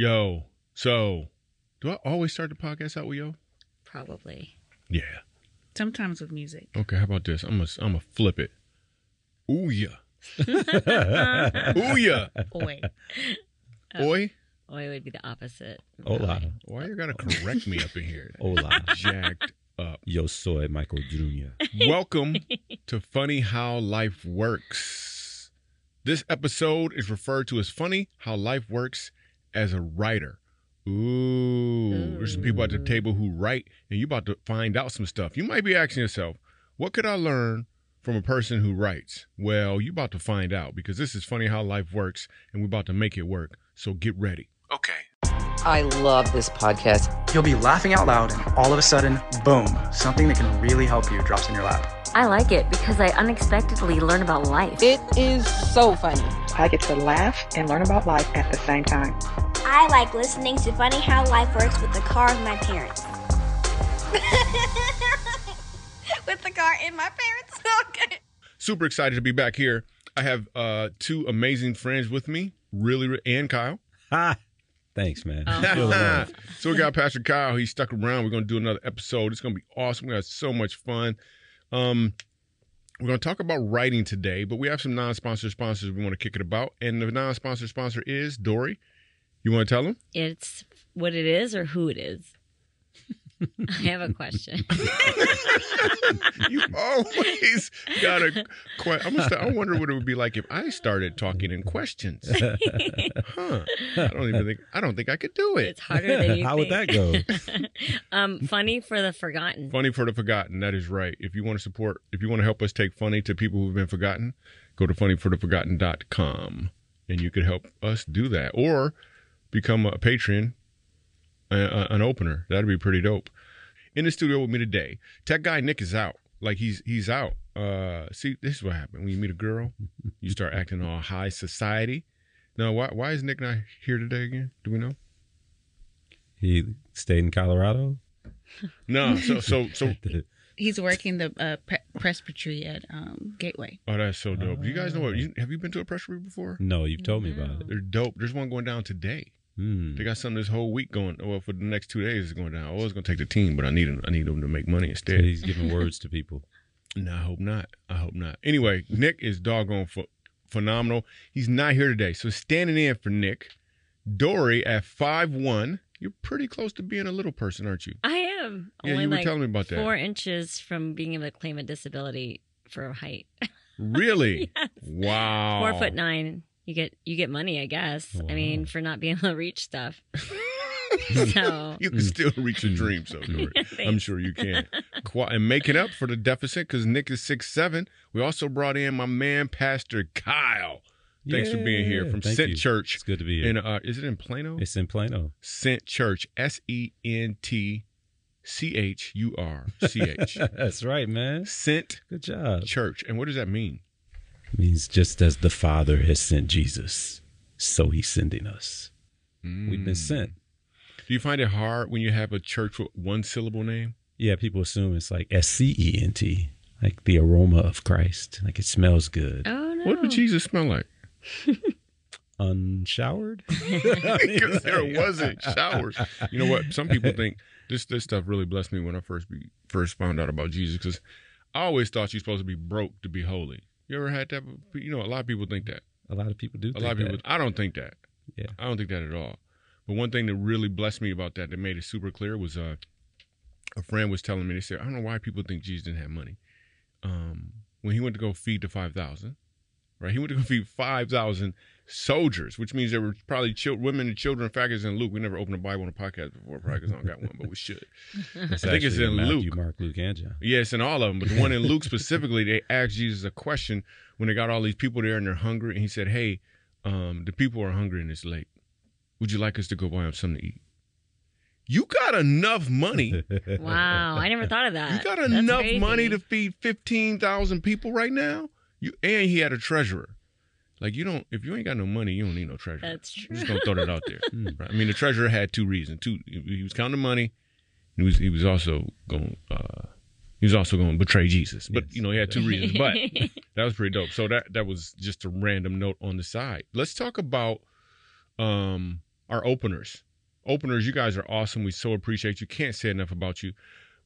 Yo, so do I always start the podcast out with yo? Probably. Yeah. Sometimes with music. Okay, how about this? I'm gonna I'm gonna flip it. Ooh yeah. Ooh yeah. Oi. Oi. Oi would be the opposite. Hola. Why you gotta correct me up in here? Hola. Jacked up. Yo soy Michael Jr. Welcome to Funny How Life Works. This episode is referred to as Funny How Life Works as a writer. Ooh, there's some people at the table who write, and you're about to find out some stuff. You might be asking yourself, what could I learn from a person who writes? Well, you're about to find out because this is Funny How Life Works, and we're about to make it work. So get ready. Okay. I love this podcast. You'll be laughing out loud, and all of a sudden, boom, something that can really help you drops in your lap. I like it because I unexpectedly learn about life. It is so funny. I get to laugh and learn about life at the same time. I like listening to Funny How Life Works with the car of my parents. with the car in my parents. okay. Super excited to be back here. I have uh, two amazing friends with me, really, re- and Kyle. Ha! Thanks, man. Feel the so we got Pastor Kyle. He stuck around. We're going to do another episode. It's going to be awesome. We have so much fun. Um, we're going to talk about writing today, but we have some non-sponsored sponsors we want to kick it about. And the non-sponsored sponsor is Dory. You want to tell them? It's what it is or who it is. I have a question. you always got a question. I'm gonna start, I wonder what it would be like if I started talking in questions. huh? I don't even think I don't think I could do it. It's harder than you How would that go? um, funny for the forgotten. Funny for the forgotten. That is right. If you want to support, if you want to help us take funny to people who've been forgotten, go to funnyfortheforgotten.com and you could help us do that, or become a patron, uh, uh, an opener. That'd be pretty dope. In the studio with me today, tech guy Nick is out. Like he's he's out. Uh, see, this is what happened when you meet a girl, you start acting all high society. Now, why why is Nick not here today again? Do we know? He stayed in Colorado. No. So so so. He's working the uh, pre- presbytery at um, Gateway. Oh, that's so dope. Do you guys know what? You, have you been to a presbytery before? No, you've told me about it. They're dope. There's one going down today. Hmm. They got something this whole week going. Well, for the next two days, it's going down. I was going to take the team, but I need them. I need them to make money instead. He's giving words to people. No, I hope not. I hope not. Anyway, Nick is doggone ph- phenomenal. He's not here today, so standing in for Nick, Dory at five one. You're pretty close to being a little person, aren't you? I am Yeah, only you were like telling me about that. four inches from being able to claim a disability for height. Really? Yes. Wow. Four foot nine. You get you get money, I guess. I mean, for not being able to reach stuff. so You can still reach your dreams, though, Dory. I'm sure you can. Qu- And making up for the deficit, because Nick is six seven. We also brought in my man, Pastor Kyle. Thanks for being here from thank Sent you. Church. It's good to be here. In uh, is it in Plano? It's in Plano. Sent Church. S E N T C H U R C H. That's right, man. Sent Good job. Church. And what does that mean? Means just as the Father has sent Jesus, so He's sending us. We've been Mm. sent. Do you find it hard when you have a church with one syllable name? Yeah, people assume it's like S C E N T, like the aroma of Christ, like it smells good. Oh no. What would Jesus smell like? Unshowered? because there wasn't showers. You know what? Some people think this this stuff really blessed me when I first be, first found out about Jesus because I always thought you're supposed to be broke to be holy. You ever had that? You know, a lot of people think that. A lot of people do. A lot of think people. that. I don't think that. Yeah. I don't think that at all. But one thing that really blessed me about that, that made it super clear, was uh, a friend was telling me. They said, I don't know why people think Jesus didn't have money. Um, when he went to go feed the five thousand, right? He went to go feed five thousand soldiers, which means there were probably chil- women and children. In fact, in Luke. We never opened a Bible on a podcast before, probably because I don't got one, but we should. I think it's actually in Matthew, Luke. Mark, Luke, and John. Yes, in all of them. But the one in Luke specifically, they asked Jesus a question when they got all these people there and they're hungry. And he said, Hey, um, the people are hungry and it's late. Would you like us to go buy them something to eat? You got enough money. Wow, I never thought of that. You got That's enough crazy. money to feed 15,000 people right now? You And he had a treasurer. Like, you don't, if you ain't got no money, you don't need no treasurer. That's I'm true. just going to throw that out there. Right? I mean, the treasurer had two reasons. Two, he was counting money. He was, he was also going, uh, he was also going to betray Jesus. But, Yes. you know, he had two reasons. But that was pretty dope. So that, that was just a random note on the side. Let's talk about, um, our openers. Openers, you guys are awesome. We so appreciate you. Can't say enough about you.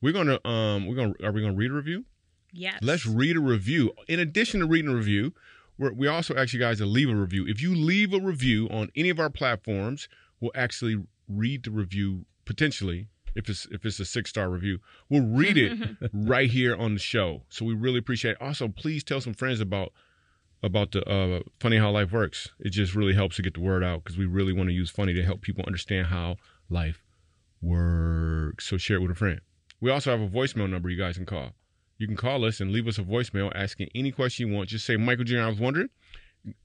We're gonna um we're gonna are we gonna read a review? Yes. Let's read a review. In addition to reading a review, we're, we also ask you guys to leave a review. If you leave a review on any of our platforms, we'll actually read the review potentially. If it's if it's a six star review, we'll read it right here on the show. So we really appreciate it. Also, please tell some friends about about the uh, funny how life works. It just really helps to get the word out because we really want to use funny to help people understand how life works. So share it with a friend. We also have a voicemail number you guys can call. You can call us and leave us a voicemail asking any question you want. Just say, Michael Jr., I was wondering,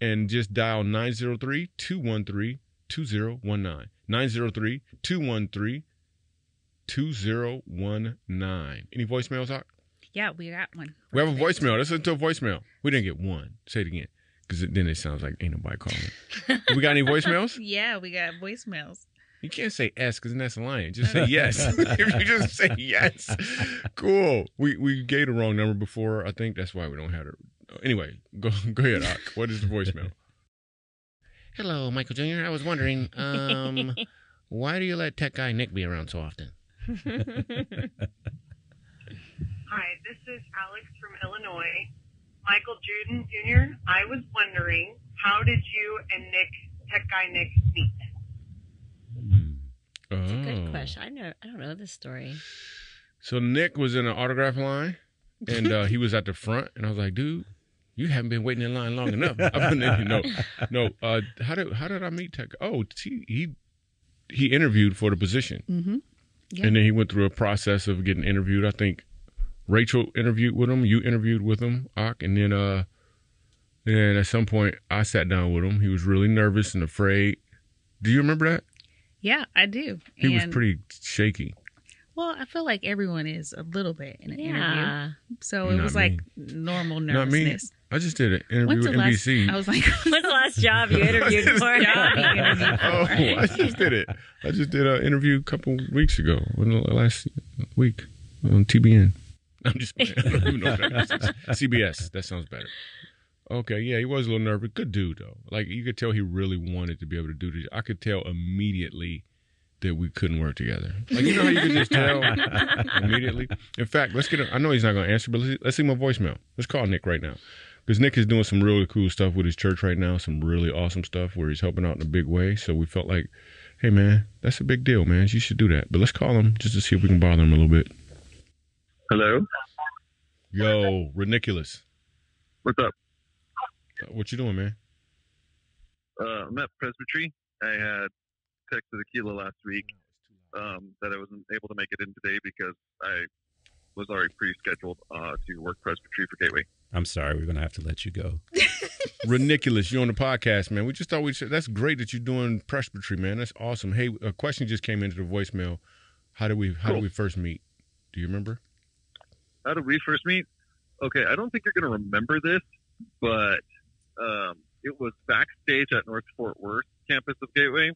and just dial 903 213 2019. 903 213 2019. Any voicemails, Doc? Yeah, we got one. We have a voicemail. Let's listen to a voicemail. We didn't get one. Say it again. Because then it sounds like ain't nobody calling. we got any voicemails? Yeah, we got voicemails. You can't say S because that's a lion. Just say yes. if you just say yes, cool. We we gave the wrong number before. I think that's why we don't have it. Anyway, go go ahead, Doc. What is the voicemail? Hello, Michael Jr. I was wondering, um, why do you let tech guy Nick be around so often? Hi, this is Alex from Illinois. Michael Juden Jr., I was wondering, how did you and Nick, Tech Guy Nick, meet? It's a good question. I know. I don't know this story. So Nick was in an autograph line, and uh, he was at the front, and I was like, "Dude, you haven't been waiting in line long enough." I've been in, no, no. Uh, how did how did I meet Tech? Oh, he he, he interviewed for the position, Mm-hmm. Yeah. and then he went through a process of getting interviewed. I think Rachel interviewed with him, you interviewed with him, Ak, and then uh, and at some point I sat down with him. He was really nervous and afraid. Do you remember that? Yeah, I do. He was pretty shaky. Well, I feel like everyone is a little bit in an interview. So it Not was me. like normal Not me. nervousness. I just did an interview with the last? NBC. I was like, What's the last job you interviewed for? Job you oh, I just did it. I just did an interview a couple weeks ago, when the last week on TBN. I'm just playing. I don't even know if that is. CBS. That sounds better. Okay, yeah, he was a little nervous. Good dude though. Like you could tell he really wanted to be able to do this. I could tell immediately that we couldn't work together. Like you know how you could just tell immediately. In fact, let's get. A, I know he's not going to answer, but let's, let's leave him a voicemail. Let's call Nick right now because Nick is doing some really cool stuff with his church right now. Some really awesome stuff where he's helping out in a big way. So we felt like, hey man, that's a big deal, man. You should do that. But let's call him just to see if we can bother him a little bit. Hello. Yo, ridiculous. What's up? What you doing, man? Uh, I'm at Presbytery. I had texted Aquila last week um, that I wasn't able to make it in today because I was already pre-scheduled uh, to work Presbytery for Gateway. I'm sorry, we're gonna have to let you go. Ridiculous. You're on the podcast, man. We just thought we should. That's great that you're doing presbytery, man. That's awesome. Hey, a question just came into the voicemail. How did we How did we first meet? Do you remember? How did we first meet? Okay, I don't think you're going to remember this, but um, it was backstage at North Fort Worth campus of Gateway.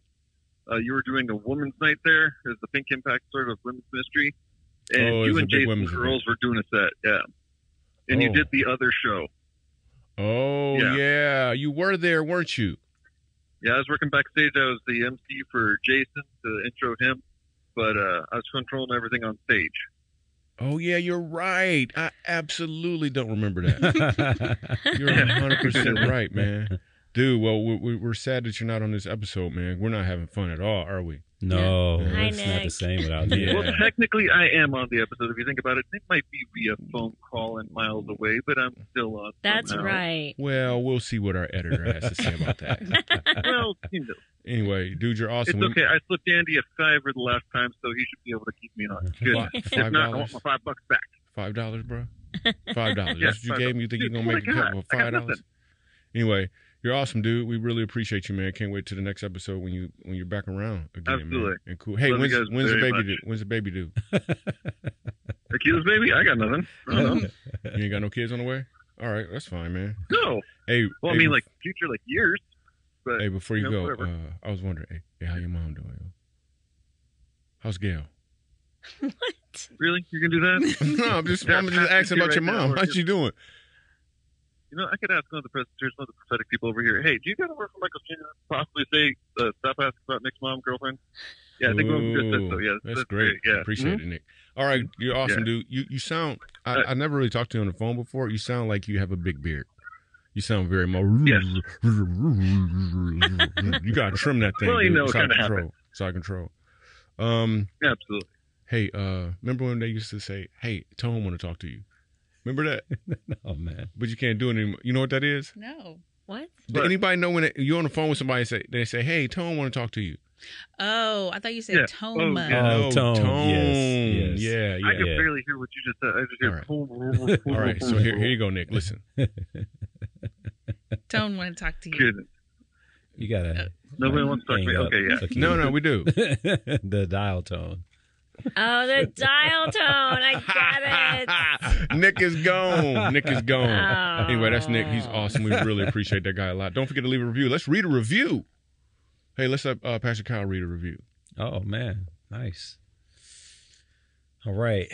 Uh, you were doing a women's night there. It was the Pink Impact sort of women's ministry, and Oh, you and Jason Girls event. were doing a set. Yeah, and you Oh. did the other show. Oh Yeah. yeah. you were there, weren't you? Yeah, I was working backstage. I was the MC for Jason to intro him, but uh, I was controlling everything on stage. Oh yeah, you're right. I absolutely don't remember that. You're 100 percent right, man. Dude, well, we- we- we're sad that you're not on this episode, man. We're not having fun at all, are we? No, Hi, it's not the same without Yeah. you. Well, uh, technically, I am on the episode. If you think about it, it might be via phone call and miles away, but I'm still on. That's somehow. right. Well, we'll see what our editor has to say about that. Well, you know, Anyway, dude, you're awesome. it's okay. I slipped Andy a fiver the last time, so he should be able to keep me on. Good. Fi- If Five not, I want my five bucks back. Five dollars, bro. Five dollars. Yeah, That's what you five gave me. You think you're gonna oh make a got? couple of five dollars? Anyway, you're awesome, dude. We really appreciate you, man. Can't wait to the next episode when you when you're back around again, man. Absolutely. And cool. Hey, Love when's, when's the baby much. due? When's the baby due? Akila's baby? I got nothing. I don't. You ain't got no kids on the way. All right, that's fine, man. No. Hey, Well, I mean, bef- like future, like years. But hey, before you, you know, go, uh, I was wondering, hey, hey, how your mom doing? How's Gail? What? Really, you can do that? no, I'm just, I'm just asking about your right now, mom. or How's she doing? You know, I could ask one of the presbyters, one of the prophetic people over here. Hey, do you got to work for Michael Jr. Possibly say, uh, stop asking about Nick's mom, girlfriend. Yeah, I think we'll good So yeah, that's, great. Yeah, Appreciate Mhm. it, Nick. All right, you're awesome, Yeah. dude. You you sound. I, Uh, I never really talked to you on the phone before. You sound like you have a big beard. You sound very more. Yes. you gotta trim that thing. Well, you dude. know, it's out of kinda control. happens. It's out of control. Um. Absolutely. Hey, uh, remember when they used to say, "Hey, Tone want to talk to you." Remember that? oh man. But you can't do it anymore. You know what that is? No. What? Did anybody know when it, you're on the phone with somebody and say they say, "Hey, Tone want to talk to you"? Oh, I thought you said Yeah. Toma. Oh, yeah. No, Oh, oh Tone. Yes, yes. Yeah, yeah. I can yeah. barely hear what you just said. I just hear. All right, so here, here you go, Nick. Listen. Tone want to talk to you. Goodness. You gotta. Nobody wants to talk to me. up Okay, yeah. the. No, no, we do. the dial tone. Oh, the dial tone. I get it. Nick is gone. Nick is gone. Oh. Anyway, that's Nick. He's awesome. We really appreciate that guy a lot. Don't forget to leave a review. Let's read a review. Hey, let's have uh, Pastor Kyle read a review. Oh man, nice. All right.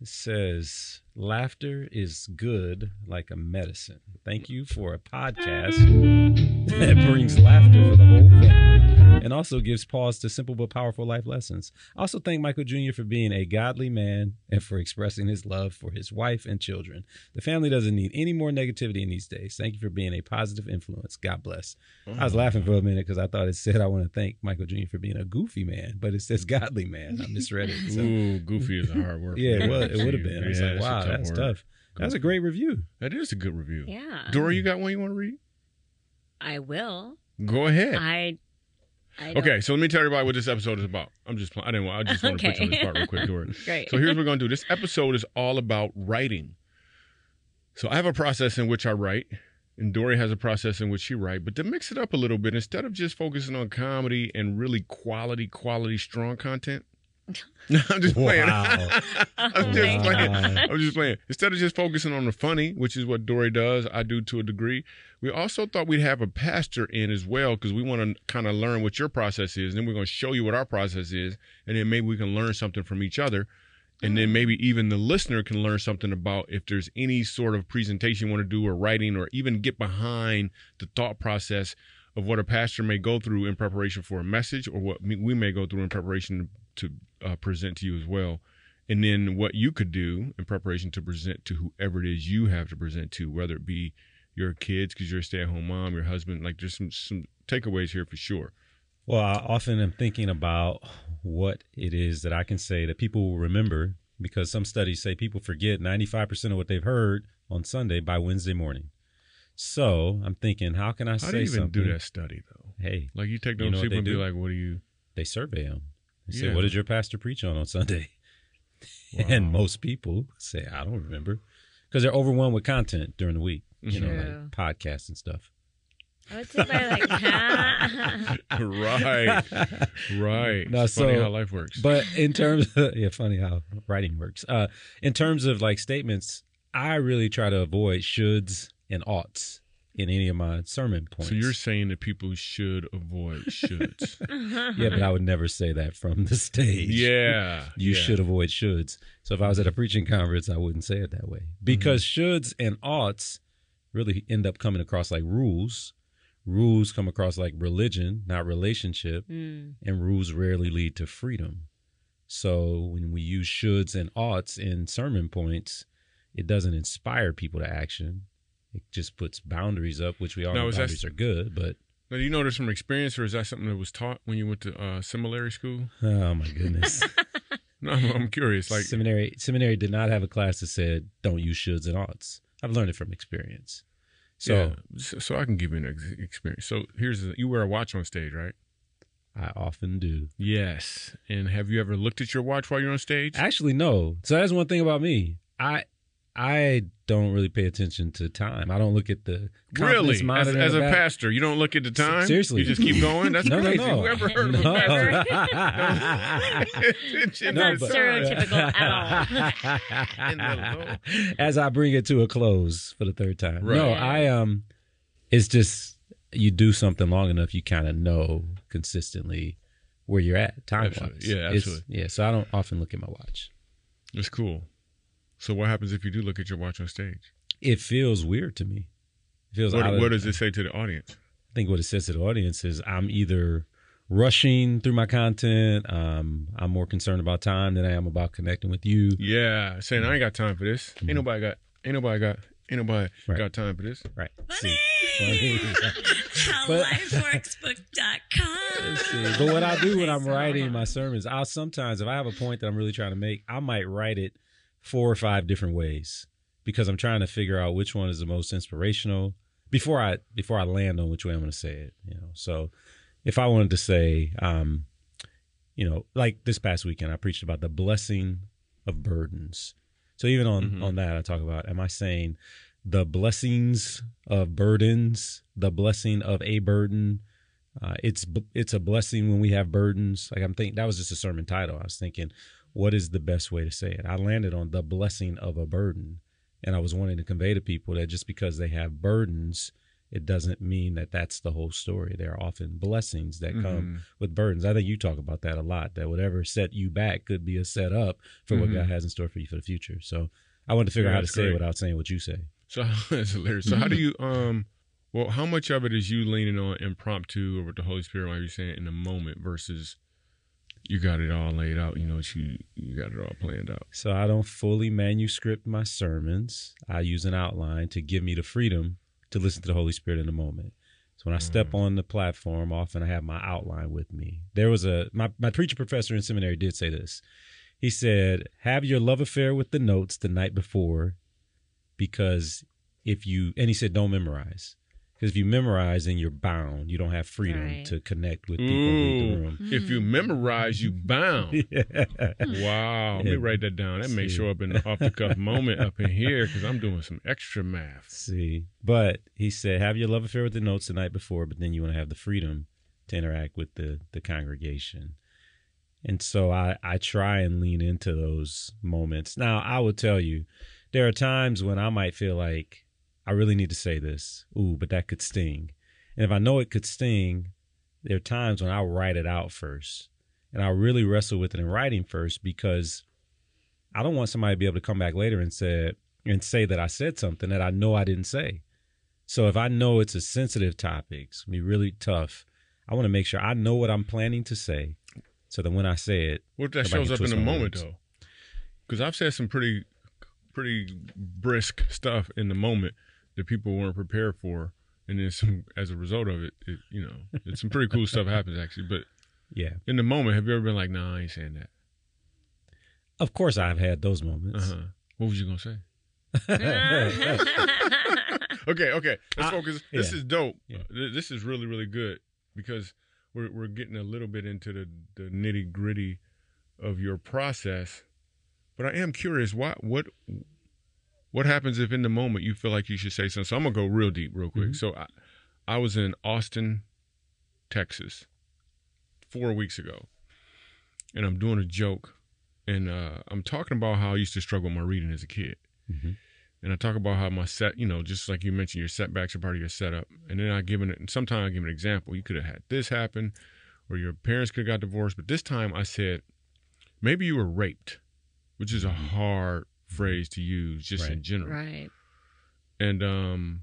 It says laughter is good like a medicine. Thank you for a podcast that brings laughter for the whole family and also gives pause to simple but powerful life lessons. I also thank Michael Jr. for being a godly man and for expressing his love for his wife and children. The family doesn't need any more negativity in these days. Thank you for being a positive influence. God bless. I was mm. laughing for a minute because I thought it said I want to thank Michael Jr. for being a goofy man, but it says godly man. I misread it. So, Ooh, goofy is a hard word. yeah, it was. It would have been. I was like, wow, a that's word. tough. That's a great review. That is a good review. Yeah. Dora, you got one you want to read? I will. Go ahead. I. I Okay, so let me tell everybody what this episode is about. I'm just, pl- I didn't want, I just want to put you on the Okay. spot real quick, Dora. Great. So here's what we're going to do. This episode is all about writing. So I have a process in which I write, and Dory has a process in which she write. But to mix it up a little bit, instead of just focusing on comedy and really quality, quality, strong content. No, I'm just playing. I'm just Oh, playing. God. I'm just playing. Instead of just focusing on the funny, which is what Dory does, I do to a degree. We also thought we'd have a pastor in as well because we want to kind of learn what your process is. And then we're going to show you what our process is, and then maybe we can learn something from each other. And then mm. maybe even the listener can learn something about if there's any sort of presentation you want to do or writing or even get behind the thought process of what a pastor may go through in preparation for a message or what we may go through in preparation to uh, present to you as well. And then what you could do in preparation to present to whoever it is you have to present to, whether it be your kids because you're a stay-at-home mom, your husband. Like there's some some takeaways here for sure. Well, I often am thinking about what it is that I can say that people will remember because some studies say people forget 95% of what they've heard on Sunday by Wednesday morning. So I'm thinking, how can I How say do you even something? do that study though? Hey, Like you take You those know people and be like, "What do you?" they survey them. They say, Yeah. "What did your pastor preach on on Sunday?" And most people say, "I don't remember," because they're overwhelmed with content during the week. You know, True. like podcasts and stuff. I would say by like. right, right. No, it's funny how life works. But in terms of, yeah, funny how writing works. Uh, in terms of like statements, I really try to avoid shoulds and oughts in any of my sermon points. so you're saying that people should avoid shoulds? yeah, but I would never say that from the stage. yeah, You yeah. should avoid shoulds. So if I was at a preaching conference, I wouldn't say it that way. Because Mm-hmm. shoulds and oughts really end up coming across like rules. Rules come across like religion, not relationship. Mm. and rules rarely lead to freedom. So when we use shoulds and oughts in sermon points, it doesn't inspire people to action. It just puts boundaries up, which we all Now, know is that- boundaries are good. But Now, do you know this from experience, or is that something that was taught when you went to uh, seminary school? oh my goodness, No, I'm, I'm curious. Like, seminary seminary did not have a class that said don't use shoulds and oughts. I've learned it from experience. So yeah, so, so I can give you an ex- experience. So here's the, you wear a watch on stage, right? I often do. Yes. And have you ever looked at your watch while you're on stage? Actually, no. So that's one thing about me. I I don't really pay attention to time. I don't look at the confidence Really? As, as a back. pastor, you don't look at the time? seriously. You just keep going? That's No, no, crazy. no. Whoever heard of a pastor? Attention No, to but- stereotypical at In the As I bring it to a close for the third time. Right. No, I um it's just you do something long enough you kind of know consistently where you're at time wise. Yeah, absolutely. Yeah, so I don't often look at my watch. It's cool. So what happens if you do look at your watch on stage? It feels weird to me. It feels What, out of- what does it say to the audience? I think what it says to the audience is I'm either rushing through my content. Um, I'm more concerned about time than I am about connecting with you. Yeah, saying I ain't got time for this. Ain't nobody got. Ain't nobody got. Ain't nobody Right. got time for this. Right. Funny. See, But- HowLifeWorksBook.com. See, but what I do when I'm writing my sermons, I'll sometimes, if I have a point that I'm really trying to make, I might write it four or five different ways because I'm trying to figure out which one is the most inspirational before I before I land on which way I'm going to say it. You know, so if I wanted to say, um, you know, like this past weekend, I preached about the blessing of burdens. So even on Mhm. on that, I talk about, am I saying the blessings of burdens, the blessing of a burden? Uh, it's it's a blessing when we have burdens. Like I'm thinking that was just a sermon title. I was thinking, what is the best way to say it? I landed on the blessing of a burden, and I was wanting to convey to people that just because they have burdens, it doesn't mean that that's the whole story. There are often blessings that come Mhm. with burdens. I think you talk about that a lot. That whatever set you back could be a setup for what Mhm. God has in store for you for the future. So I wanted to figure Yeah, out how to say it without saying what you say. So that's hilarious. So how do you um well how much of it is you leaning on impromptu or what the Holy Spirit might be saying in the moment versus you got it all laid out, you know what you you got it all planned out. So I don't fully manuscript my sermons. I use an outline to give me the freedom to listen to the Holy Spirit in the moment. So when I step mm. on the platform, often I have my outline with me. There was a my, my preacher professor in seminary did say this. He said, "Have your love affair with the notes the night before, because if you and he said don't memorize because if you memorize, then you're bound. You don't have freedom Right. to connect with people and read the mm. room. If you hmm. memorize, you bound. Yeah. Wow. Let me write that down. That may show up in the off the cuff moment up in here because I'm doing some extra math. See, but he said, have your love affair with the notes the night before, but then you want to have the freedom to interact with the the congregation. And so I I try and lean into those moments. Now I will tell you, there are times when I might feel like I really need to say this. Ooh, but that could sting. And if I know it could sting, there are times when I'll write it out first. And I'll really wrestle with it in writing first because I don't want somebody to be able to come back later and say and say that I said something that I know I didn't say. So if I know it's a sensitive topic, it's gonna be really tough. I want to make sure I know what I'm planning to say, so that when I say it, What if that shows up in the moment words. though? Because I've said some pretty, pretty brisk stuff in the moment that people weren't prepared for, and then some as a result of it, it you know, it's some pretty cool stuff happens actually. But Yeah, in the moment, have you ever been like, "Nah, I ain't saying that"? of course I've had those moments. Uh huh. What was you gonna say? okay, okay. Let's I- focus. This yeah. is dope. Yeah. This is really, really good because we're we're getting a little bit into the, the nitty gritty of your process. But I am curious, what what what happens if in the moment you feel like you should say something? So I'm gonna go real deep, real quick. Mhm. So I, I was in Austin, Texas, four weeks ago, and I'm doing a joke, and uh, I'm talking about how I used to struggle with my reading as a kid. Mhm. And I talk about how my set, you know, just like you mentioned, your setbacks are part of your setup. And then I give it, and sometimes I give an example. You could have had this happen, or your parents could have got divorced. But this time I said, maybe you were raped, which is a hard phrase to use just in general. right. And um,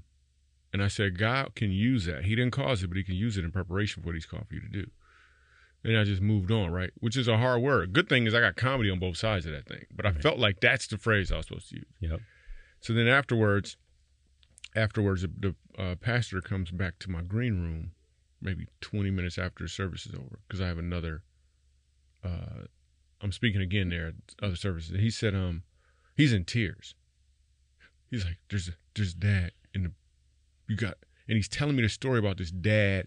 and I said, God can use that. He didn't cause it, but He can use it in preparation for what He's called for you to do. And I just moved on, right? Which is a hard word. Good thing is I got comedy on both sides of that thing. But I Right. felt like that's the phrase I was supposed to use. Yep. So then afterwards, afterwards, the, the uh, pastor comes back to my green room, maybe 20 minutes after the service is over, because I have another. Uh, I'm speaking again there at other services. He said, um, he's in tears. He's like, there's a, there's dad in the, you got, and he's telling me the story about this dad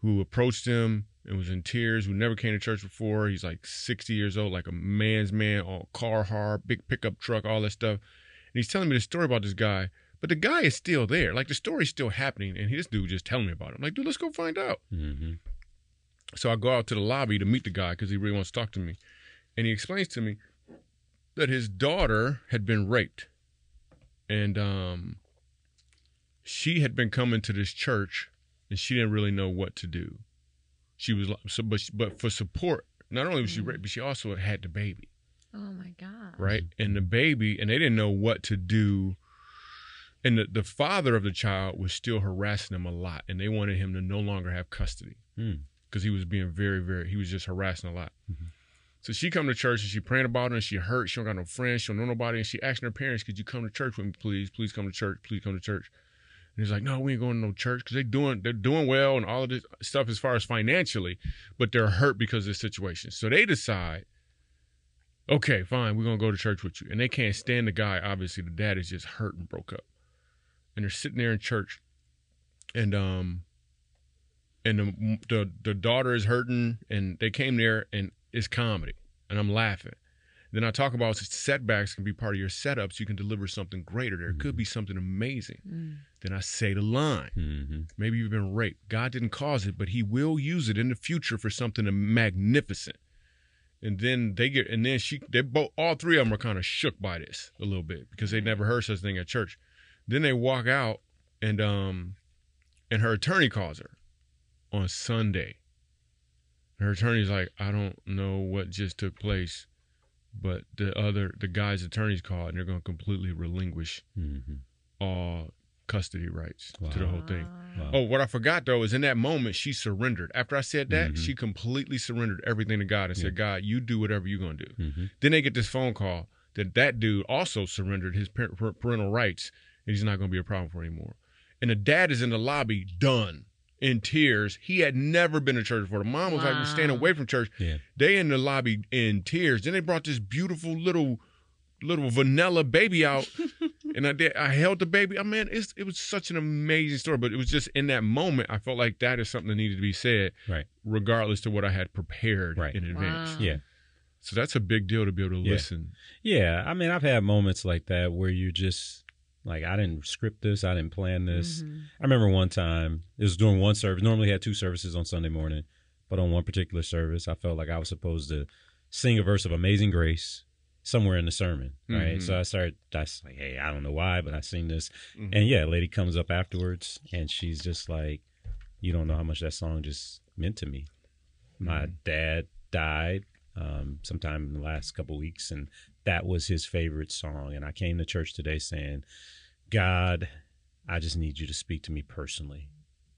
who approached him and was in tears, who never came to church before. He's like 60 years old, like a man's man, all car hard, big pickup truck, all that stuff. And he's telling me the story about this guy, but the guy is still there. Like the story's still happening, and he, this dude just telling me about it. I'm like, dude, let's go find out. hmm So I go out to the lobby to meet the guy because he really wants to talk to me. And he explains to me that his daughter had been raped. And um, she had been coming to this church and she didn't really know what to do. She was like, so, but, but for support, not only was she raped, but she also had the baby Oh my god. right? And the baby, and they didn't know what to do and the, the father of the child was still harassing him a lot, and they wanted him to no longer have custody Hmm. because he was being very, very. He was just harassing a lot. So she come to church and she praying about it and she hurt. She don't got no friends. She don't know nobody. And she asking her parents, "Could you come to church with me, please? Please come to church. Please come to church." And he's like, "No, we ain't going to no church because they doing they're doing well and all of this stuff as far as financially, but they're hurt because of this situation. So they decide, okay, fine, we're gonna go to church with you. And they can't stand the guy. Obviously, the dad is just hurt and broke up. And they're sitting there in church, and um, and the the, the daughter is hurting, and they came there, and it's comedy, and I'm laughing. Then I talk about setbacks can be part of your setup, so you can deliver something greater. There could be something amazing. Then I say the line. Mm-hmm. Maybe you've been raped. God didn't cause it, but He will use it in the future for something magnificent. And then they get, and then she, they both, all three of them are kind of shook by this a little bit because they never heard such thing at church. Then they walk out, and um, and her attorney calls her on Sunday. Her attorney's like, I don't know what just took place, but the other, the guy's attorney's called, and they're going to completely relinquish Mm-hmm. all custody rights to the whole thing. Wow. Oh, what I forgot though is in that moment she surrendered. After I said that, Mhm. she completely surrendered everything to God and said, "God, you do whatever you're gonna do." Mhm. Then they get this phone call that that dude also surrendered his par- par- parental rights and he's not gonna be a problem for anymore. And the dad is in the lobby, done in tears. He had never been to church before. The mom was like, "We're staying away from church." Yeah. They in the lobby in tears. Then they brought this beautiful little little vanilla baby out and I did I held the baby. I mean, it's it was such an amazing story, but it was just in that moment I felt like that is something that needed to be said, Right. regardless to what I had prepared Right. in advance. Wow. Yeah. So that's a big deal to be able to Yeah. listen. Yeah, I mean, I've had moments like that where you just like, I didn't script this, I didn't plan this. Mhm. I remember one time it was during one service. Normally had two services on Sunday morning, but on one particular service, I felt like I was supposed to sing a verse of Amazing Grace somewhere in the sermon, right? Mhm. So I started. I was like, hey, I don't know why, but I sing this, Mhm. and yeah, a lady comes up afterwards, and she's just like, you don't know how much that song just meant to me. My Mhm. dad died um, sometime in the last couple weeks, and that was his favorite song. And I came to church today saying, God, I just need you to speak to me personally.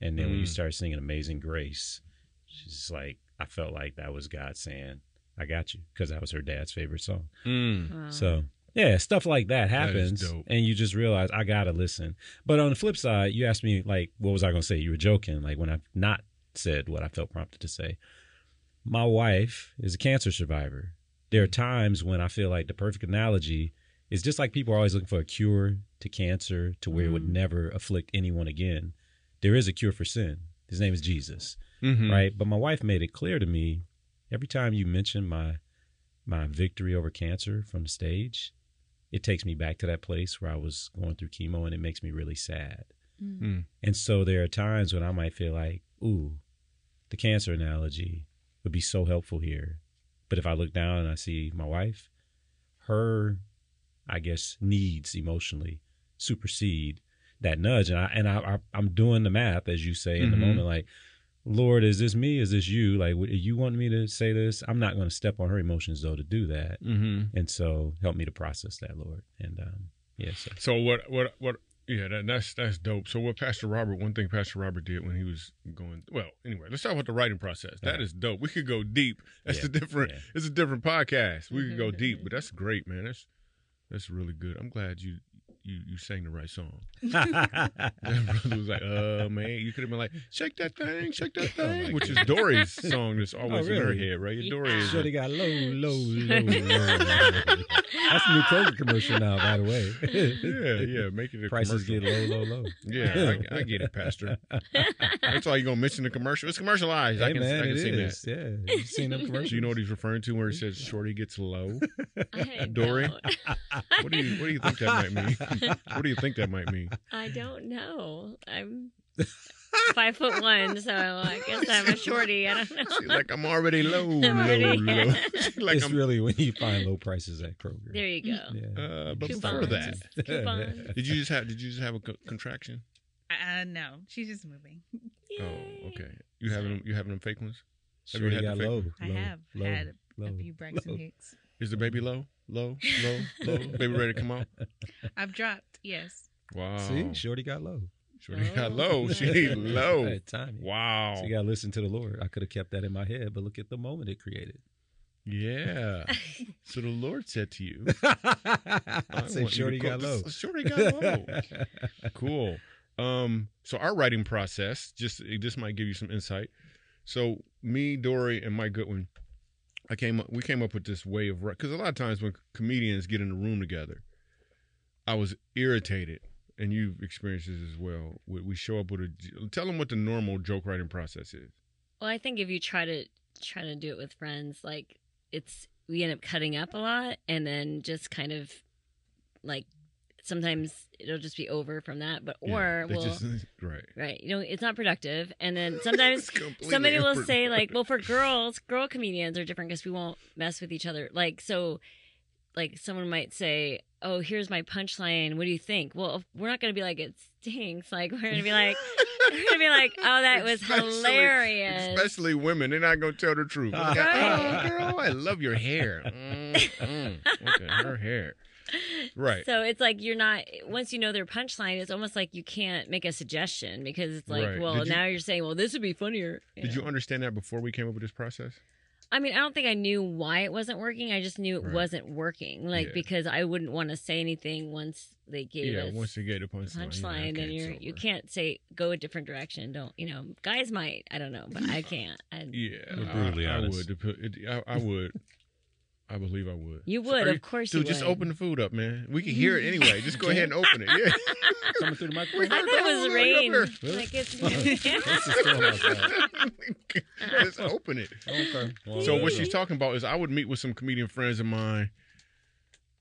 And then when you Mm. start singing Amazing Grace, she's like, I felt like that was God saying, I got you, because that was her dad's favorite song. Mm. Wow. So, yeah, stuff like that That is happens. dope. and you just realize, I got to listen. But on the flip side, you asked me, like, what was I going to say? You were joking, like, when I've not said what I felt prompted to say. My wife is a cancer survivor. There are times when I feel like the perfect analogy is just like people are always looking for a cure to cancer to where it would Mhm. never afflict anyone again. There is a cure for sin. His name is Jesus, Mhm. right? But my wife made it clear to me every time you mention my my victory over cancer from the stage, it takes me back to that place where I was going through chemo and it makes me really sad. Mm. And so there are times when I might feel like, ooh, the cancer analogy would be so helpful here. But if I look down and I see my wife, her, I guess, needs emotionally supersede that nudge. And I and I, I I'm doing the math as you say in the Mhm. moment, like, Lord, is this me? Is this you? Like, you want me to say this? I'm not going to step on her emotions though to do that. Mm-hmm. And so help me to process that, Lord. And um, yeah, so So what what what yeah, that, that's that's dope. So what Pastor Robert, one thing Pastor Robert did when he was going well, anyway, let's talk about the writing process. That Alright. is dope. We could go deep. That's Yeah, a different yeah. it's a different podcast. We could go deep, but that's great, man. That's that's really good. I'm glad you you you sang the right song. That brother was like, uh man, you could have been like, shake that thing, shake that Oh, thing, which is Dory's song that's always Oh, in her head, right? Yeah. Dory is Shorty got low, low, low, low. That's a new Kroger commercial now, by the way. yeah, yeah, make it a Prices commercial. get low, low, low. Yeah, I, I get it, Pastor. That's why you're gonna mention the commercial. It's commercialized. I can, man, I can it see is. that. Yeah, you've seen them commercials. Do you know what he's referring to where he says "Shorty gets low"? I Dory? What do you What do you think that might mean? what do you think that might mean? I don't know. I'm five foot one, so I guess I'm a shorty. I don't know. She's like, I'm already low, low, I'm already- low. She's like, it's I'm. really when you find low prices at Kroger. There you go. Yeah. Uh, but Coupons. before that, Coupons. did you just have Did you just have a co- contraction? Uh, no, she's just moving. Oh, okay. You having them, You having them fake ones? Have you Shorty had got the fake- low. I low, have low, had a, low, a few Braxton low. Hicks. Is the baby low, low, low, low? baby ready to come out? I've dropped, yes. Wow. See, Shorty got low. Shorty got low. She low. Had timing. Wow. So you gotta listen to the Lord. I could have kept that in my head, but look at the moment it created. Yeah. so the Lord said to you, I said want you to Shorty got low. Shorty got low. cool. Um, so our writing process, just this might give you some insight. So me, Dory, and Mike Goodwin, I came up. We came up with this way of because a lot of times when comedians get in a room together, I was irritated, and you've experienced this as well. We, we show up with a tell them what the normal joke writing process is. Well, I think if you try to try to do it with friends, like it's we end up cutting up a lot, and then just kind of like sometimes it'll just be over from that. But or they we'll just- right. right, you know, it's not productive. And then sometimes somebody will say like, well, for girls, girl comedians are different because we won't mess with each other. Like so, like someone might say. Oh, here's my punchline. What do you think? Well, we're not going to be like it stinks. Like we're going to be like, we're going to be like, oh, that was hilarious. Especially women, they're not gonna tell the truth. Right. Oh, girl, I love your hair. Mm, mm, look at her hair. Right. So it's like you're not once you know their punchline, it's almost like you can't make a suggestion because it's like, Right. well, you- now you're saying, well, this would be funnier. Did you understand that before we came up with this process? I mean, I don't think I knew why it wasn't working. I just knew it Right. wasn't working, like Yeah. because I wouldn't want to say anything once they gave yeah. us Once they get the punchline, you're punchline, like, then you're it's you can't say go a different direction. Don't you know? Guys might, I don't know, but I can't. I, Yeah, You're I- brutally I, would. It- I, I would. I believe I would. You would, are of course you Dude, just would. open the food up, man. We can hear it anyway. Just go ahead and open it. Yeah. Coming through the microphone. I thought it was Look rain. up there. Like it's It's a storm outside. just open it. Okay. Well, So what she's talking about is I would meet with some comedian friends of mine,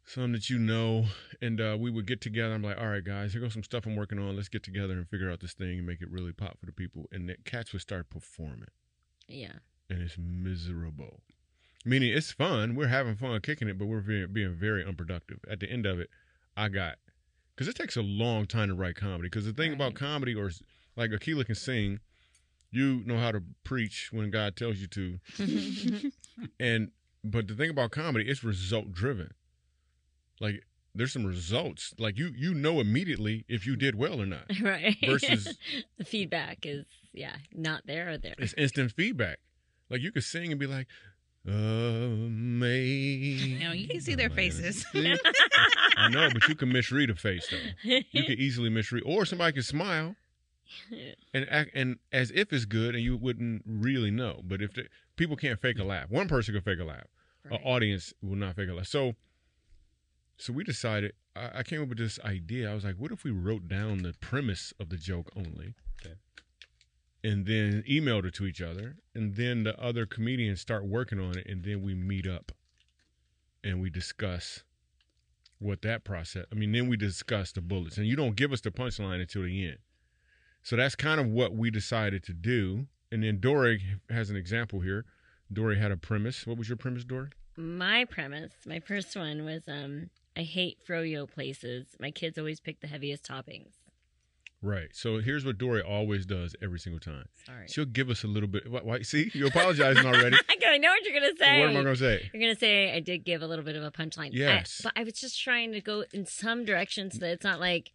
some that you know, and uh, we would get together. I'm like, all right, guys, here goes some stuff I'm working on. Let's get together and figure out this thing and make it really pop for the people. And the cats would start performing, yeah. and it's miserable. Meaning it's fun. We're having fun kicking it, but we're being, being very unproductive. At the end of it, I got because it takes a long time to write comedy. Because the thing about comedy, or like Akila can sing, you know how to preach when God tells you to, and but the thing about comedy, it's result driven. Like there's some results. Like you you know immediately if you did well or not. right. Versus- the feedback is yeah not there or there. It's instant feedback. Like you could sing and be like, amazing. No, you can see their faces. I know, but you can misread a face though. You can easily misread, or somebody can smile and act and as if it's good, and you wouldn't really know. But if the, people can't fake a laugh, one person can fake a laugh. Right. An audience will not fake a laugh. So, so we decided. I, I came up with this idea. I was like, what if we wrote down the premise of the joke only? Okay. And then emailed it to each other, and then the other comedians start working on it, and then we meet up, and we discuss what that process. I mean, then we discuss the bullets, and you don't give us the punchline until the end. So that's kind of what we decided to do. And then Dory has an example here. Dory had a premise. What was your premise, Dory? My premise, my first one was um I hate froyo places. My kids always pick the heaviest toppings. Right. So here's what Dory always does every single time. Sorry. She'll give us a little bit. Why? why see, you're apologizing already. I know what you're gonna say. what am I going to say? You're gonna say I did give a little bit of a punchline. I- Yes. but I was just trying to go in some direction so that it's not like,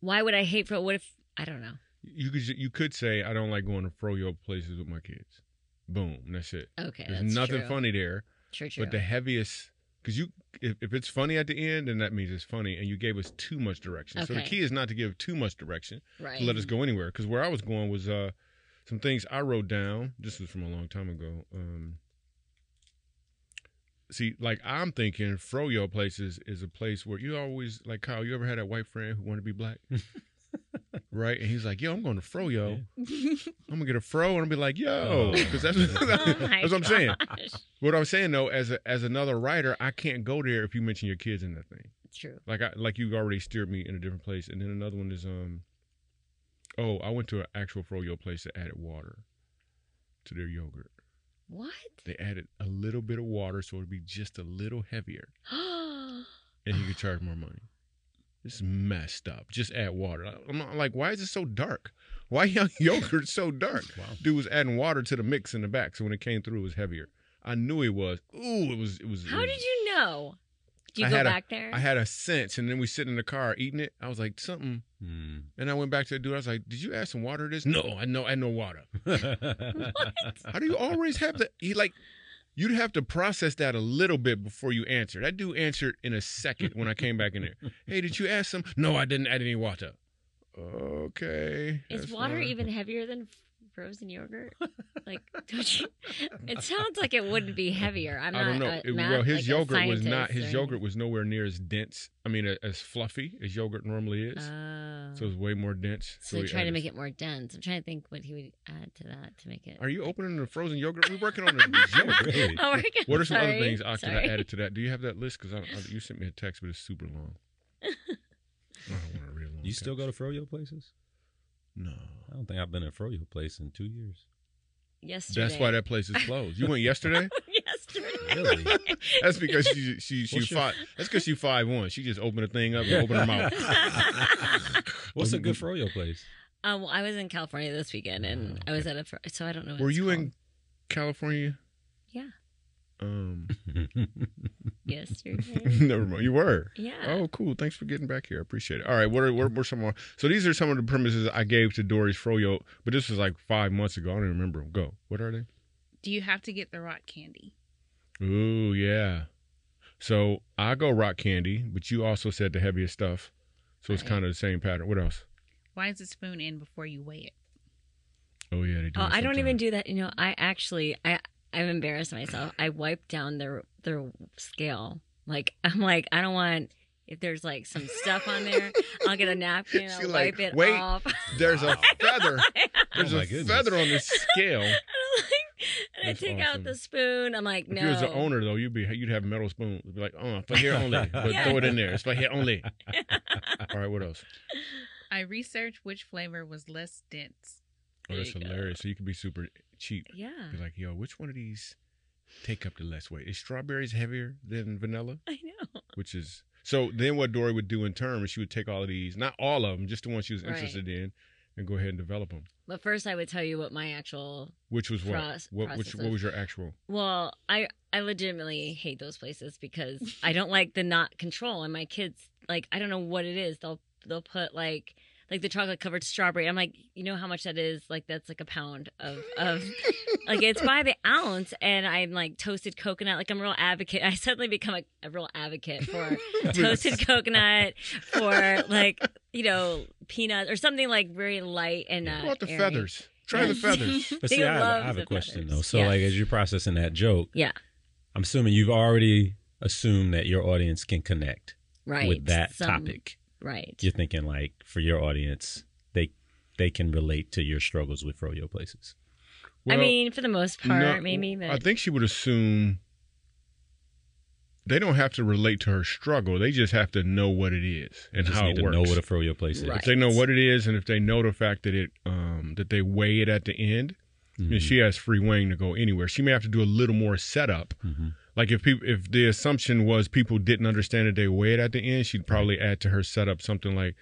why would I hate fro? What if I don't know? You could you could say I don't like going to froyo places with my kids. Boom. That's it. Okay, There's nothing true. funny there. True, true. But the heaviest, because you, if, if it's funny at the end, then that means it's funny, and you gave us too much direction. okay. So the key is not to give too much direction right. to let us go anywhere. Because where I was going was uh, some things I wrote down. This was from a long time ago. Um, see, like I'm thinking, froyo places is a place where you always like Kyle. You ever had a white friend who wanted to be black? Right, and he's like, "Yo, I'm going to froyo. I'm gonna get a fro, and I'll be like, yo, Oh. because that's, Oh that's what I'm saying. What I'm saying though, as a, as another writer, I can't go there if you mention your kids in that thing. True. Like I like you already steered me in a different place. And then another one is um oh, I went to an actual froyo place that added water to their yogurt. What? They added a little bit of water so it'd be just a little heavier oh and he could charge more money. This is messed up. Just add water. I'm not like, why is it so dark? Why young yogurt so dark? Wow. Dude was adding water to the mix in the back, so when it came through, it was heavier. I knew it was. Ooh, it was. It was. it How was- did you know? Do you I go back a, there? I had a sense, and then we sit in the car eating it. I was like something, Hmm. and I went back to the dude. I was like, "Did you add some water to this?" No, I know, I know water. How do you always have that? He like, you'd have to process that a little bit before you answer. That dude answered in a second when I came back in there. Hey, did you add some? No, I didn't add any water. Okay. Is water fine. even heavier than f- frozen yogurt? Like, don't you? It sounds like it wouldn't be heavier. I'm I not. don't know. a It- math- well, his like yogurt was not. His or yogurt was nowhere near as dense. I mean, a- as fluffy as yogurt normally is. Oh. so it's way more dense. So, he try to make it more dense. I'm trying to think what he would add to that to make it. Are you opening the frozen yogurt? We're working on the yogurt. Really? Oh, we're. What are some other things Ak, that I Sorry. added to that? Do you have that list? Because I, I, you sent me a text, but it's super long. I don't want to read long. You still go to Froyo places? No. I don't think I've been at a Froyo place in two years. Yesterday. That's why that place is closed. You went yesterday. Yesterday. Really? That's because she she she What's your- five. That's because she five one. She just opened the thing up and opened her mouth. What's a good Froyo place? Um, well, I was in California this weekend, and I was at a. fr- So I don't know. What Were it's you called. in California? Yeah. Um, Yesterday. never mind. You were. Yeah. Oh, cool. Thanks for getting back here. I appreciate it. All right. What are, what are some more? So these are some of the premises I gave to Dory's Froyo, but this was like five months ago. I don't even remember them. Go. What are they? Do you have to get the rock candy? Ooh, yeah. So I go rock candy, but you also said the heaviest stuff. So it's Right. kind of the same pattern. What else? Why is the spoon in before you weigh it? Oh yeah, they do. Oh, it I don't even do that. You know, I actually, I, I've embarrassed myself. I wipe down their their scale. Like I'm like, I don't want. If there's like some stuff on there, I'll get a napkin. She I'll like, wipe it "Wait, off. There's a feather. There's Oh, a goodness. feather on the scale. and I take awesome. out the spoon. I'm like, no. If you was the owner though, you'd be you'd have metal spoon. You'd be like, oh, for here only, but Yeah. throw it in there. It's for here only. All right, what else? I researched which flavor was less dense. Oh, that's There you go. hilarious. So you could be super cheap. Yeah, Be like, yo, which one of these take up the less weight? Is strawberries heavier than vanilla? I know. Which is so. Then what Dory would do in turn is she would take all of these, not all of them, just the ones she was Right. interested in, and go ahead and develop them. But first, I would tell you what my actual. Which was what? What? Which? process What was- was your actual? Well, I I legitimately hate those places because I don't like the not control, and my kids like I don't know what it is. They'll they'll put like like the chocolate covered strawberry. I'm like, you know how much that is? Like that's like a pound of of like it's by the ounce, and I'm like toasted coconut. Like I'm a real advocate. I suddenly become a, a real advocate for toasted coconut, for like you know peanuts or something like very light and uh, What the airy. feathers? Try the feathers. But see, I have, I have a question feathers. though. So, Yes. like, as you're processing that joke, Yeah, I'm assuming you've already assumed that your audience can connect right. with that Some- topic. Right. You're thinking like for your audience, they they can relate to your struggles with froyo places. I mean, for the most part, no, maybe. But I think she would assume they don't have to relate to her struggle. They just have to know what it is and just how need it to works. know what a froyo place is. Right. If they know what it is, and if they know the fact that it um, that they weigh it at the end, Mhm. then she has free weighing to go anywhere. She may have to do a little more setup. Mhm. Like if people, if the assumption was people didn't understand that they weigh it at the end, she'd probably add to her setup something like.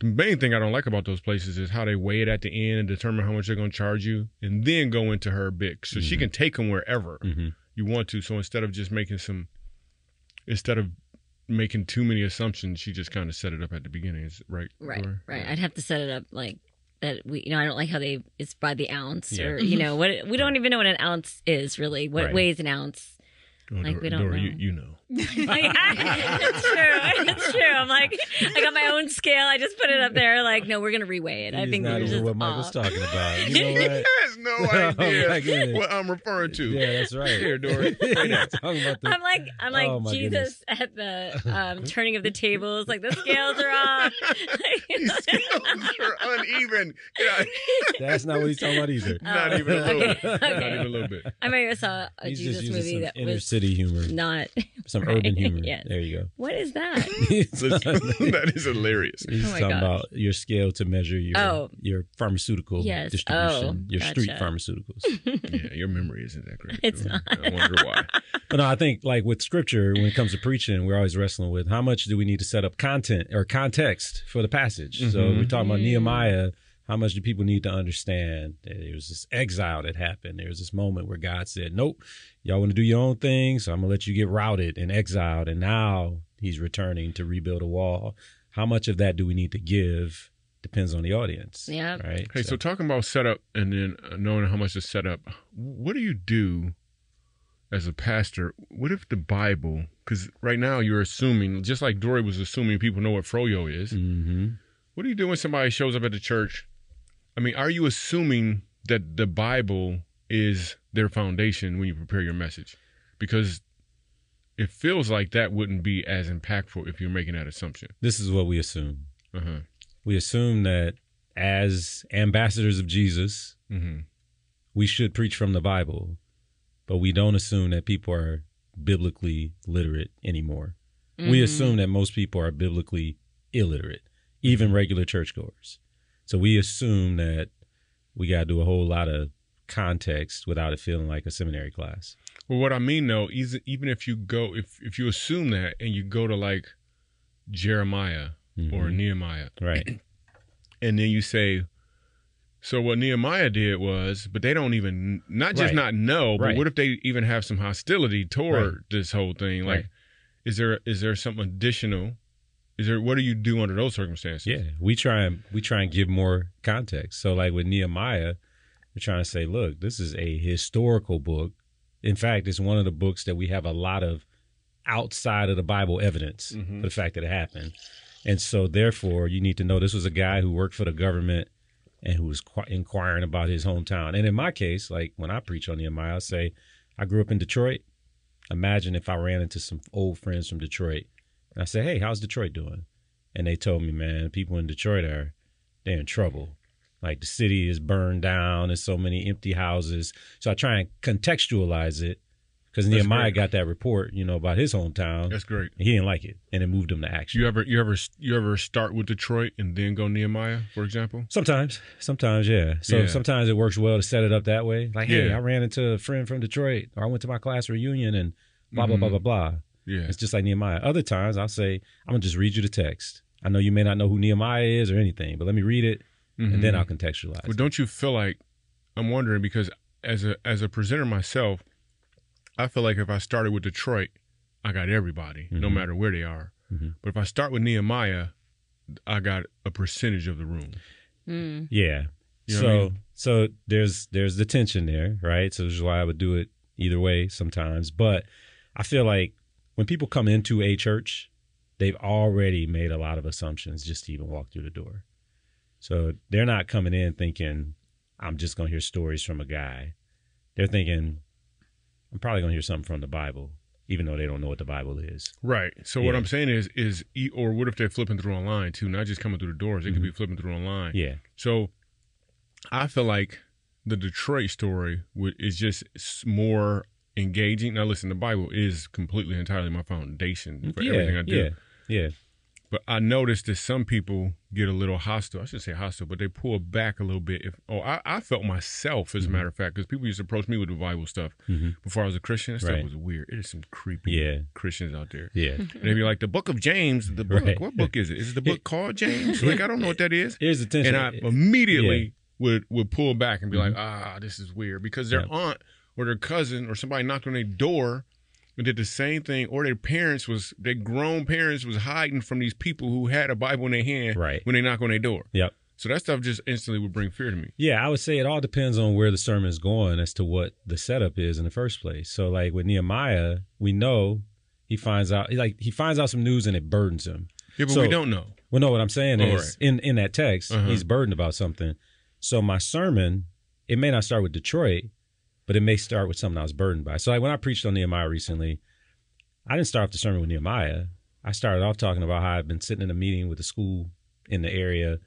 The main thing I don't like about those places is how they weigh it at the end and determine how much they're going to charge you, and then go into her big, so she Mhm. can take them wherever Mhm. you want to. So instead of just making some, instead of making too many assumptions, she just kind of set it up at the beginning. Is right? right, Dora? right. I'd have to set it up like that. We, you know, I don't like how they it's by the ounce Yeah. or you know what we don't even know what an ounce is really. What Right. weighs an ounce? Oh, Like, Dora, we don't Dora, know. You, you know. it's true. It's true. I'm like, I got my own scale. I just put it up there. Like, no, we're gonna reweigh it. I He's think not yours even is what Michael's off. talking about. You know what? Has no Oh, my idea goodness. what I'm referring to. Yeah, that's right. Here, Dory. He's about the, I'm like, I'm like Oh, my Jesus at the um, turning of the tables. Like the scales are off. These scales are uneven. Get that's not what he's talking about either. Not even a little. Okay, bit. Not okay. even a little bit. I might have saw a He's Jesus just using movie some that inner was city humor, not. some Right. urban humor. Yes. There you go. What is that? that is hilarious. He's Oh my talking gosh. about your scale to measure your Oh. your pharmaceutical Yes. distribution, Oh, your street gotcha. pharmaceuticals. Yeah, your memory isn't that great. It's Dora. not. I wonder why. but no, I think like with scripture, when it comes to preaching, we're always wrestling with how much do we need to set up content or context for the passage. So Mhm. we're talking about Mm. Nehemiah. How much do people need to understand that there was this exile that happened? There was this moment where God said, "Nope, y'all want to do your own thing, so I'm gonna let you get routed and exiled." And now he's returning to rebuild a wall. How much of that do we need to give depends on the audience. Yeah. Right. Hey, so, talking about setup and then uh, knowing how much to set up, what do you do as a pastor? What if the Bible, because right now you're assuming, just like Dory was assuming people know what froyo is, hmm what do you do when somebody shows up at the church? I mean, are you assuming that the Bible is their foundation when you prepare your message? Because it feels like that wouldn't be as impactful if you're making that assumption. this is what we assume. Uh-huh. We assume that as ambassadors of Jesus, hmm we should preach from the Bible, but we don't assume that people are biblically literate anymore. We Mhm. assume that most people are biblically illiterate, even regular churchgoers. So we assume that we got to do a whole lot of context without it feeling like a seminary class. Well, what I mean though, is even if you go, if if you assume that and you go to like Jeremiah or Mhm. Nehemiah, Right. and then you say, so what Nehemiah did was, but they don't even not just Right. not know, but Right. what if they even have some hostility toward Right. this whole thing? Like, is there is there something additional? Is there what do you do under those circumstances? Yeah, we try and we try and give more context. So like with Nehemiah, we're trying to say, look, this is a historical book. In fact, it's one of the books that we have a lot of outside of the Bible evidence Mhm. for the fact that it happened. And so therefore, you need to know this was a guy who worked for the government and who was qu- inquiring about his hometown. And in my case, like when I preach on Nehemiah, I say, I grew up in Detroit. Imagine if I ran into some old friends from Detroit and I say, Hey, how's Detroit doing? And they told me, man, people in Detroit are they're in trouble. Like the city is burned down, there's so many empty houses. So I try and contextualize it because Nehemiah great. got that report, you know, about his hometown. That's great. He didn't like it, and it moved him to action. You ever you ever you ever start with Detroit and then go Nehemiah, for example? Sometimes, sometimes, yeah. So Yeah. sometimes it works well to set it up that way. Like, hey, Yeah. I ran into a friend from Detroit, or I went to my class reunion, and blah blah Mhm. blah blah blah. Yeah. It's just like Nehemiah. Other times, I'll say, I'm gonna just read you the text. I know you may not know who Nehemiah is or anything, but let me read it, and then Mhm. I'll contextualize. But don't you feel like I'm wondering because as a as a presenter myself, I feel like if I started with Detroit, I got everybody, no Mhm. matter where they are. Mhm. But if I start with Nehemiah, I got a percentage of the room. Mm. Yeah. You know so I mean? so there's there's the tension there, right? So this is why I would do it either way sometimes. But I feel like when people come into a church, they've already made a lot of assumptions just to even walk through the door. So they're not coming in thinking, I'm just gonna hear stories from a guy. They're thinking, I'm probably gonna hear something from the Bible, even though they don't know what the Bible is. Right. So what I'm saying is is or what if they're flipping through online too, not just coming through the doors. They could be mm-hmm. flipping through online. Yeah. So I feel like the Detroit story would, is just more engaging. Now, listen, the Bible is completely entirely my foundation for yeah, everything I do. Yeah. Yeah. But I noticed that some people get a little hostile. I shouldn't say hostile, but they pull back a little bit. If oh, I, I felt myself, as a matter of fact, because people used to approach me with the Bible stuff Mhm. before I was a Christian. That stuff Right. was weird. It is some creepy Yeah. Christians out there. Yeah. And they'd be like, the book of James, the book. Right. What book is it? Is it the book called James? Like, I don't know what that is. Here's the tension. And I immediately Yeah. would would pull back and be Mhm. like, ah, this is weird because their Yeah. aunt or their cousin or somebody knocked on their door and did the same thing, or their parents was their grown parents was hiding from these people who had a Bible in their hand Right. when they knock on their door. Yep. So that stuff just instantly would bring fear to me. Yeah, I would say it all depends on where the sermon is going as to what the setup is in the first place. So, like with Nehemiah, we know he finds out like he finds out some news and it burdens him. Yeah, but So- we don't know. Well, no, what I'm saying Oh, is right. in in that text, Uh-huh. he's burdened about something. So my sermon, it may not start with Detroit, but it may start with something I was burdened by. So like when I preached on Nehemiah recently, I didn't start off the sermon with Nehemiah. I started off talking about how I've been sitting in a meeting with a school in the area,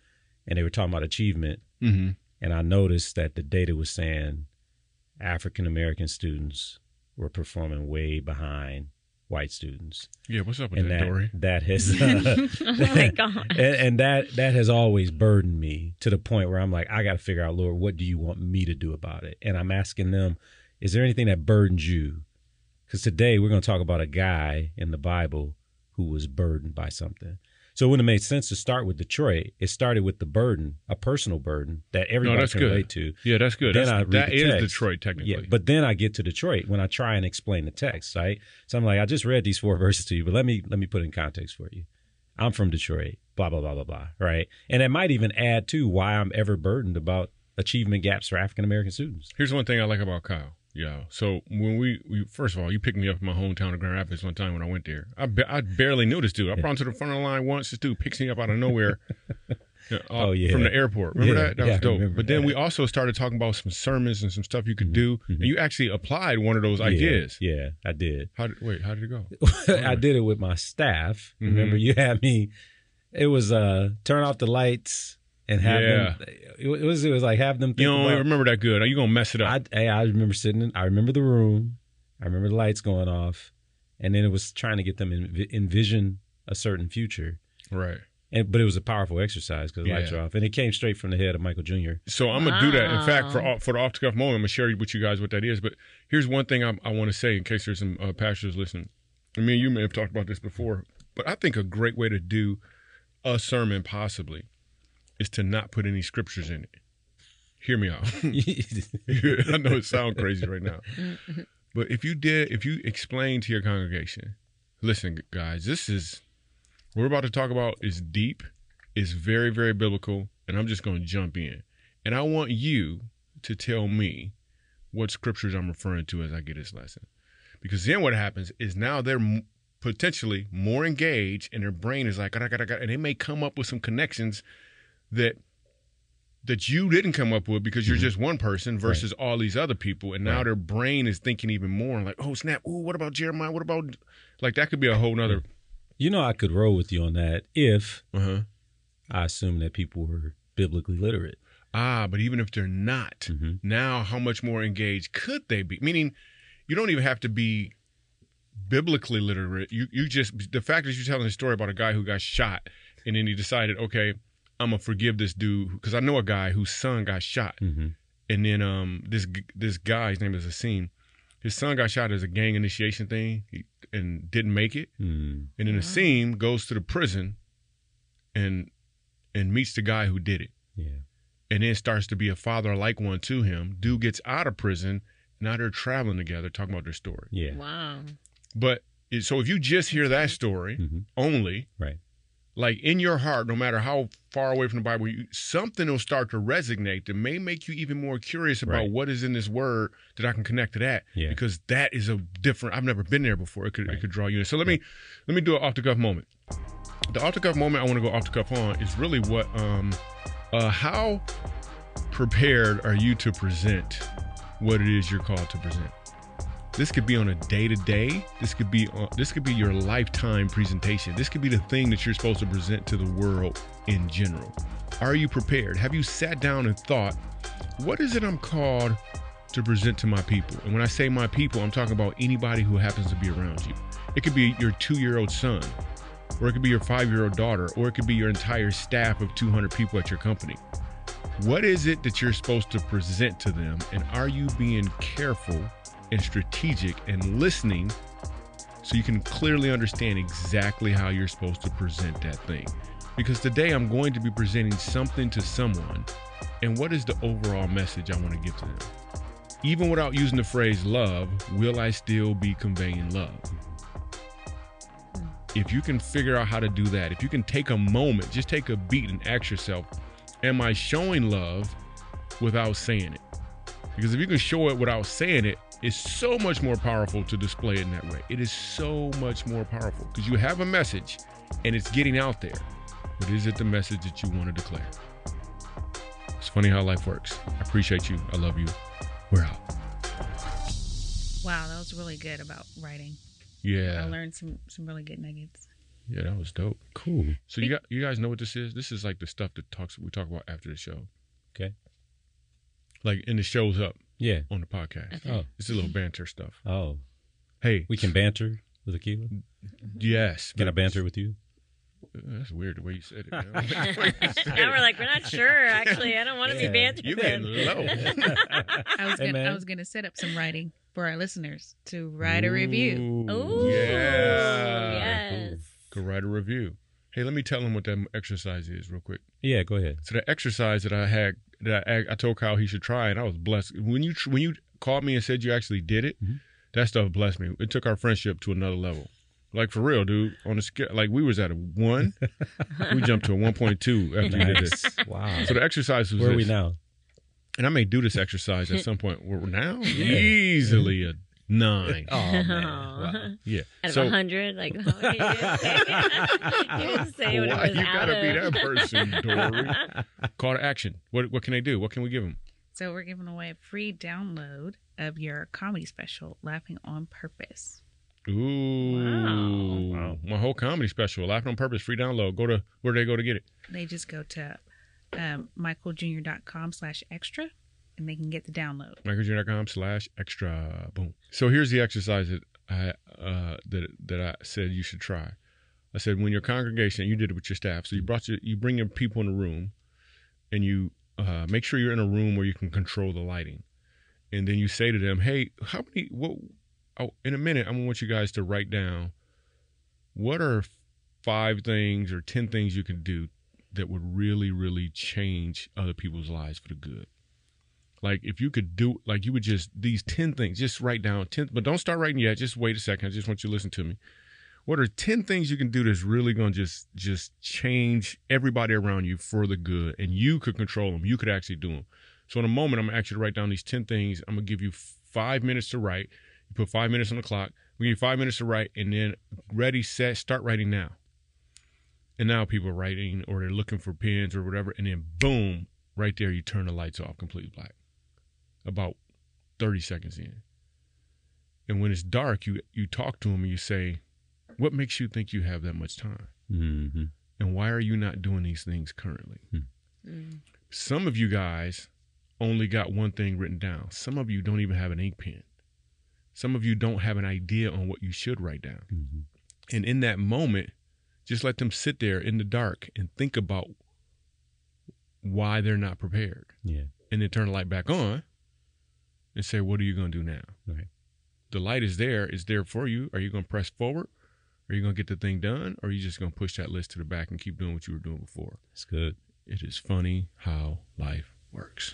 and they were talking about achievement. Mm-hmm. And I noticed that the data was saying African American students were performing way behind white students. Yeah, what's up with And that, that, Dory? that has uh, Oh my God. and, and that that has always burdened me to the point where I'm like, I got to figure out, Lord, what do you want me to do about it? And I'm asking them, is there anything that burdens you? Because today we're going to talk about a guy in the Bible who was burdened by something. So it wouldn't have made sense to start with Detroit. It started with the burden, a personal burden that everybody that's can good. relate to. Yeah, that's good. Then That's- I read that the is text. Detroit, technically. Yeah, but then I get to Detroit when I try and explain the text, right? So I'm like, I just read these four verses to you, but let me let me put in context for you. I'm from Detroit, blah blah blah blah blah, right? And it might even add to why I'm ever burdened about achievement gaps for African American students. Here's one thing I like about Kyle. Yeah. So when we, we first of all, you picked me up in my hometown of Grand Rapids one time when I went there. I, ba- I barely knew this dude. I brought him to the front of the line once. This dude picks me up out of nowhere. Uh, Oh, yeah. From the airport. Remember Yeah, that? That yeah, was dope. But then that. we also started talking about some sermons and some stuff you could do. Mm-hmm. And you actually applied one of those Yeah, ideas. Yeah, I did. How did, wait, how did it go? I did it with my staff. Mhm. Remember, you had me. It was uh turn off the lights and have Yeah. them. It was it was like have them. Think You don't about, remember that good. Are you going to mess it up? I hey, I remember sitting. In, I remember the room. I remember the lights going off, and then it was trying to get them en- envision a certain future. right. And but it was a powerful exercise because the lights Yeah. are off, and it came straight from the head of Michael Jr. So I'm gonna do that. In fact, for for the off the cuff moment, I'm gonna share with you guys what that is. But here's one thing I, I want to say in case there's some uh, pastors listening. And me and you may have talked about this before, but I think a great way to do a sermon possibly is to not put any scriptures in it. Hear me out. I know it sounds crazy right now, but if you did, if you explain to your congregation, listen, guys, this is what we're about to talk about is deep, is very, very biblical, and I'm just going to jump in. And I want you to tell me what scriptures I'm referring to as I get this lesson. Because then what happens is now they're m- potentially more engaged and their brain is like, and they may come up with some connections that that you didn't come up with because you're just one person versus all these other people. And now Mm-hmm. Right. their brain is thinking even more like, oh snap, ooh, what about Jeremiah? What about like that could be a whole nother You know, I could roll with you on that if uh-huh. I assume that people were biblically literate. Ah, but even if they're not, Mhm. now how much more engaged could they be? Meaning, you don't even have to be biblically literate. You you just the fact that you're telling a story about a guy who got shot and then he decided, okay, I'm gonna forgive this dude because I know a guy whose son got shot, Mm-hmm. and then um this this guy, his name is Asim, his son got shot as a gang initiation thing he, and didn't make it, Mm. and then Asim goes to the prison and and meets the guy who did it Yeah. and then starts to be a father like one to him. Dude gets out of prison. Now they're traveling together, talking about their story. Yeah. Wow. But so if you just hear that story Mhm. only, Right. Like in your heart, no matter how far away from the Bible, you, something will start to resonate that may make you even more curious about Right. what is in this word that I can connect to that. Yeah. Because that is a different. I've never been there before. It could Right. it could draw you in. So let me let me do an off the cuff moment. The off the cuff moment I want to go off the cuff on is really what um uh how prepared are you to present what it is you're called to present. This could be on a day to day. This could be on, this could be your lifetime presentation. This could be the thing that you're supposed to present to the world in general. Are you prepared? Have you sat down and thought, what is it I'm called to present to my people? And when I say my people, I'm talking about anybody who happens to be around you. It could be your 2-year-old son, or it could be your 5-year-old daughter, or it could be your entire staff of 200 people at your company. What is it that you're supposed to present to them? And are you being careful and strategic and listening so you can clearly understand exactly how you're supposed to present that thing? Because today I'm going to be presenting something to someone. And what is the overall message I want to give to them? Even without using the phrase love, will I still be conveying love? Hmm. If you can figure out how to do that, if you can take a moment, just take a beat and ask yourself, am I showing love without saying it? Because if you can show it without saying it, it's so much more powerful to display it in that way. It is so much more powerful because you have a message and it's getting out there. But is it the message that you want to declare? It's funny how life works. I appreciate you. I love you. We're out. Wow, that was really good about writing. Yeah. I learned some some really good nuggets. Yeah, that was dope. Cool. So you got you guys know what this is? This is like the stuff that talks we talk about after the show. Okay. Like and it shows up Yeah. on the podcast. Okay. Oh. It's a little banter stuff. Oh. Hey, We can banter with Aquila. yes. Can I banter with you? That's weird the way you said it. man. now we're like, we're not sure. Actually, I don't want to Yeah. be bantered. you with. getting low. I was Hey, gonna man. I was gonna set up some writing for our listeners to write a review. Ooh, Ooh, Yeah. yes. Could write a review. Hey, let me tell them what that exercise is real quick. Yeah, go ahead. So the exercise that I had that I, I told Kyle he should try, and I was blessed when you when you called me and said you actually did it. Mhm. That stuff blessed me. It took our friendship to another level. Like for real, dude. On the scale, like we was at a one, we jumped to a one point two after you did this. Wow. So the exercise was Where are we now? and I may do this exercise at some point. We're now easily a nine. Oh man. Wow. Yeah. Out of so a hundred, like how many you didn't say, you didn't say what Why was you out gotta be that person, Dory? call to action. What what can they do? What can we give them? So we're giving away a free download of your comedy special, Laughing on Purpose. Ooh, Wow. my whole comedy special, Laughing on Purpose, free download. Go to where do they go to get it? They just go to um, michaeljr.com slash extra and they can get the download. michaeljr.com slash extra. Boom. So here's the exercise that I uh, that that I said you should try. I said when your congregation, you did it with your staff. So you brought your, you bring your people in a room, and you uh, make sure you're in a room where you can control the lighting, and then you say to them, "Hey, how many? What? Oh, in a minute, I'm gonna want you guys to write down what are five things or ten things you can do that would really, really change other people's lives for the good." Like if you could do like you would just these 10 things, just write down 10 but don't start writing yet. Just wait a second. I just want you to listen to me. What are 10 things you can do that's really going to just just change everybody around you for the good and you could control them. You could actually do them. So in a moment I'm going to write down these 10 things. I'm going to give you 5 minutes to write. You put 5 minutes on the clock. We give you 5 minutes to write and then ready set start writing now. And now people are writing or they're looking for pens or whatever and then boom, right there you turn the lights off completely black about 30 seconds in. And when it's dark, you you talk to them and you say, "What makes you think you have that much time? Mm-hmm. And why are you not doing these things currently?" Mm. Some of you guys only got one thing written down. Some of you don't even have an ink pen. Some of you don't have an idea on what you should write down. Mm-hmm. And in that moment, just let them sit there in the dark and think about why they're not prepared. Yeah. and then turn the light back on and say, What are you going to do now? Right. The light is there, it's there for you. Are you going to press forward? Are you going to get the thing done? Or are you just going to push that list to the back and keep doing what you were doing before? It's good. It is funny how life works.